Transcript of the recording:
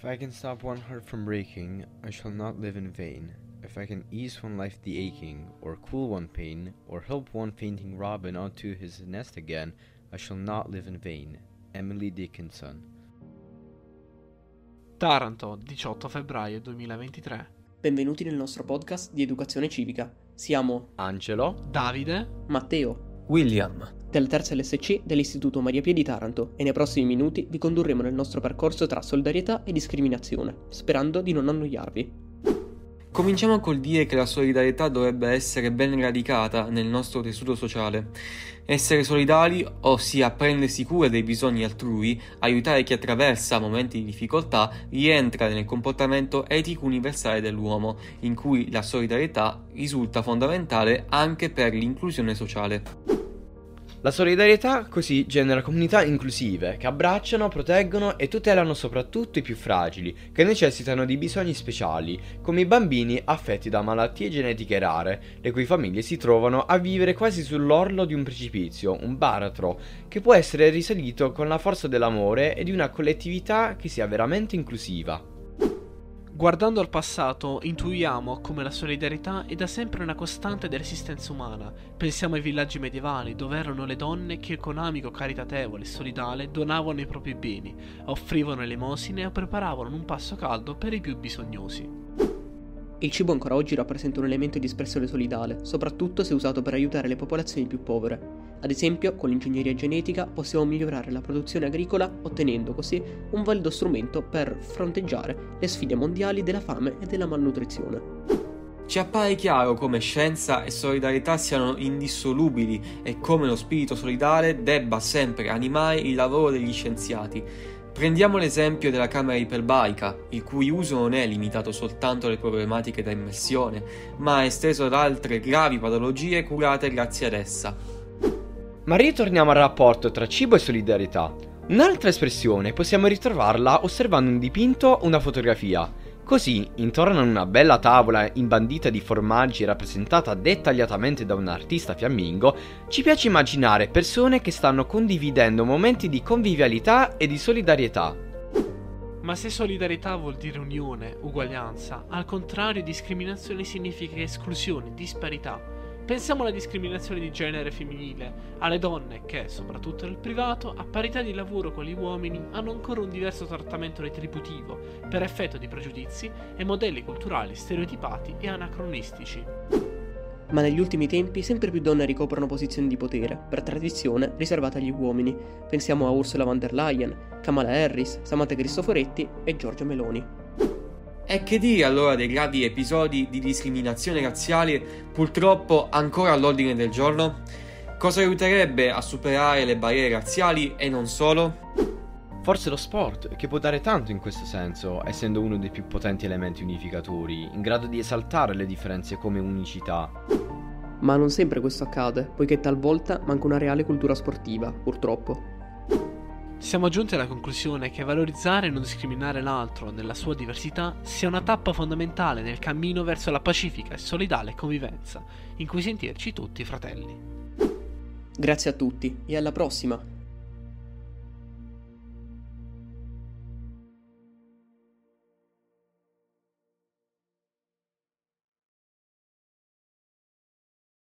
If I can stop one heart from breaking, I shall not live in vain. If I can ease one life the aching, or cool one pain, or help one fainting robin onto his nest again, I shall not live in vain. Emily Dickinson. Taranto, 18 febbraio 2023. Benvenuti nel nostro podcast di educazione civica. Siamo Angelo. Davide, Matteo, William. Della terza LSC dell'Istituto Maria Pia di Taranto e nei prossimi minuti vi condurremo nel nostro percorso tra solidarietà e discriminazione, sperando di non annoiarvi. Cominciamo col dire che la solidarietà dovrebbe essere ben radicata nel nostro tessuto sociale. Essere solidali, ossia prendersi cura dei bisogni altrui, aiutare chi attraversa momenti di difficoltà, rientra nel comportamento etico universale dell'uomo, in cui la solidarietà risulta fondamentale anche per l'inclusione sociale. La solidarietà così genera comunità inclusive che abbracciano, proteggono e tutelano soprattutto i più fragili, che necessitano di bisogni speciali, come i bambini affetti da malattie genetiche rare, le cui famiglie si trovano a vivere quasi sull'orlo di un precipizio, un baratro, che può essere risalito con la forza dell'amore e di una collettività che sia veramente inclusiva. Guardando al passato, intuiamo come la solidarietà è da sempre una costante dell'esistenza umana. Pensiamo ai villaggi medievali, dove erano le donne che con amico caritatevole e solidale donavano i propri beni, offrivano elemosine o preparavano un pasto caldo per i più bisognosi. Il cibo ancora oggi rappresenta un elemento di espressione solidale, soprattutto se usato per aiutare le popolazioni più povere. Ad esempio, con l'ingegneria genetica possiamo migliorare la produzione agricola ottenendo così un valido strumento per fronteggiare le sfide mondiali della fame e della malnutrizione. Ci appare chiaro come scienza e solidarietà siano indissolubili e come lo spirito solidale debba sempre animare il lavoro degli scienziati. Prendiamo l'esempio della camera iperbarica, il cui uso non è limitato soltanto alle problematiche da immersione, ma è esteso ad altre gravi patologie curate grazie ad essa. Ma ritorniamo al rapporto tra cibo e solidarietà. Un'altra espressione possiamo ritrovarla osservando un dipinto o una fotografia. Così, intorno a una bella tavola imbandita di formaggi rappresentata dettagliatamente da un artista fiammingo, ci piace immaginare persone che stanno condividendo momenti di convivialità e di solidarietà. Ma se solidarietà vuol dire unione, uguaglianza, al contrario discriminazione significa esclusione, disparità. Pensiamo alla discriminazione di genere femminile, alle donne che, soprattutto nel privato, a parità di lavoro con gli uomini, hanno ancora un diverso trattamento retributivo, per effetto di pregiudizi e modelli culturali stereotipati e anacronistici. Ma negli ultimi tempi sempre più donne ricoprono posizioni di potere, per tradizione riservate agli uomini. Pensiamo a Ursula von der Leyen, Kamala Harris, Samantha Cristoforetti e Giorgia Meloni. E che dire allora dei gravi episodi di discriminazione razziale purtroppo ancora all'ordine del giorno? Cosa aiuterebbe a superare le barriere razziali e non solo? Forse lo sport, che può dare tanto in questo senso, essendo uno dei più potenti elementi unificatori, in grado di esaltare le differenze come unicità. Ma non sempre questo accade, poiché talvolta manca una reale cultura sportiva, purtroppo. Siamo giunti alla conclusione che valorizzare e non discriminare l'altro nella sua diversità sia una tappa fondamentale nel cammino verso la pacifica e solidale convivenza, in cui sentirci tutti fratelli. Grazie a tutti e alla prossima!